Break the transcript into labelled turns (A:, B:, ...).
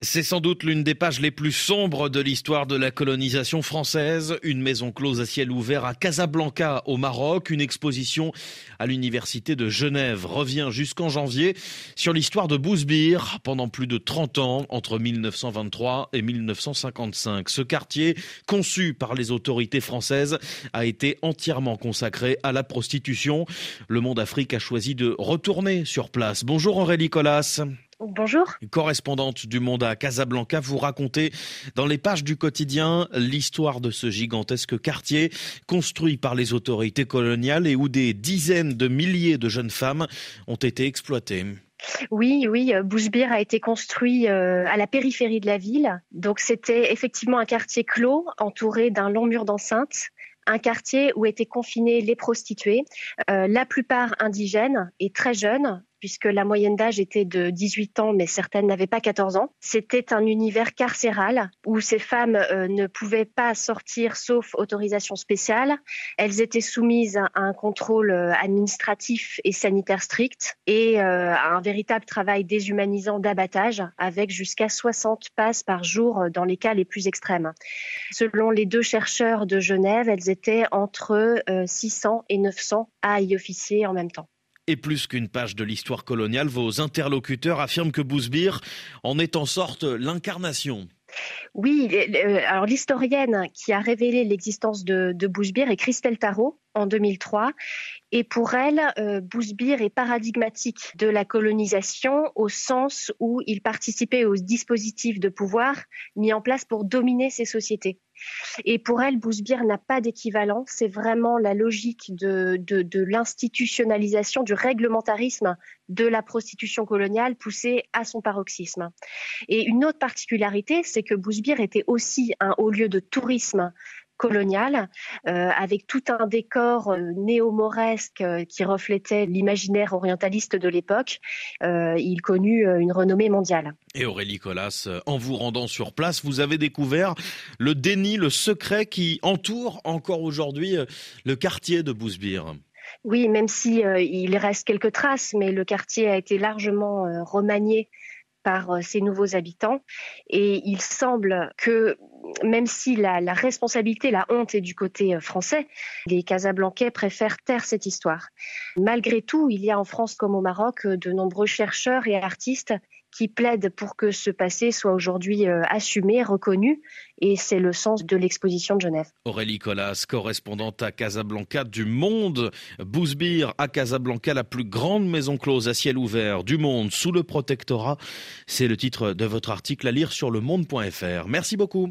A: C'est sans doute l'une des pages les plus sombres de l'histoire de la colonisation française. Une maison close à ciel ouvert à Casablanca au Maroc. Une exposition à l'université de Genève revient jusqu'en janvier sur l'histoire de Bousbir pendant plus de 30 ans entre 1923 et 1955. Ce quartier, conçu par les autorités françaises, a été entièrement consacré à la prostitution. Le Monde Afrique a choisi de retourner sur place. Bonjour Aurélie Colas.
B: Bonjour.
A: Correspondante du Monde à Casablanca, vous racontez dans les pages du quotidien l'histoire de ce gigantesque quartier construit par les autorités coloniales et où des dizaines de milliers de jeunes femmes ont été exploitées.
B: Oui, oui, euh, Bousbir a été construit euh, à la périphérie de la ville. Donc c'était effectivement un quartier clos entouré d'un long mur d'enceinte un quartier où étaient confinés les prostituées, euh, la plupart indigènes et très jeunes, puisque la moyenne d'âge était de 18 ans, mais certaines n'avaient pas 14 ans. C'était un univers carcéral où ces femmes euh, ne pouvaient pas sortir sauf autorisation spéciale. Elles étaient soumises à un contrôle euh, administratif et sanitaire strict et euh, à un véritable travail déshumanisant d'abattage avec jusqu'à 60 passes par jour dans les cas les plus extrêmes. Selon les deux chercheurs de Genève, elles étaient entre 600 et 900 à y officier en même temps.
A: Et plus qu'une page de l'histoire coloniale, vos interlocuteurs affirment que Bousbir en est en sorte l'incarnation.
B: Oui, alors l'historienne qui a révélé l'existence de, de est Christelle Tarot en 2003. Et pour elle, euh, Bousbir est paradigmatique de la colonisation au sens où il participait aux dispositifs de pouvoir mis en place pour dominer ces sociétés. Et pour elle, Bousbir n'a pas d'équivalent. C'est vraiment la logique de, de, l'institutionnalisation, du réglementarisme de la prostitution coloniale poussée à son paroxysme. Et une autre particularité, c'est que Bousbir était aussi un haut lieu de tourisme colonial, euh, avec tout un décor euh, néo-mauresque euh, qui reflétait l'imaginaire orientaliste de l'époque. il connut une renommée mondiale.
A: Et Aurélie Colas, en vous rendant sur place, vous avez découvert le déni, le secret qui entoure encore aujourd'hui le quartier de Bousbir.
B: Oui, même si il reste quelques traces, mais le quartier a été largement remanié par ces nouveaux habitants. Et il semble que même si la, responsabilité, la honte est du côté euh, français, les Casablancais préfèrent taire cette histoire. Malgré tout, il y a en France comme au Maroc euh, de nombreux chercheurs et artistes qui plaident pour que ce passé soit aujourd'hui euh, assumé, reconnu, et c'est le sens de l'exposition de Genève.
A: Aurélie Colas, correspondante à Casablanca du monde, Bousbir à Casablanca, la plus grande maison close à ciel ouvert du monde sous le protectorat. C'est le titre de votre article à lire sur le monde.fr. Merci beaucoup.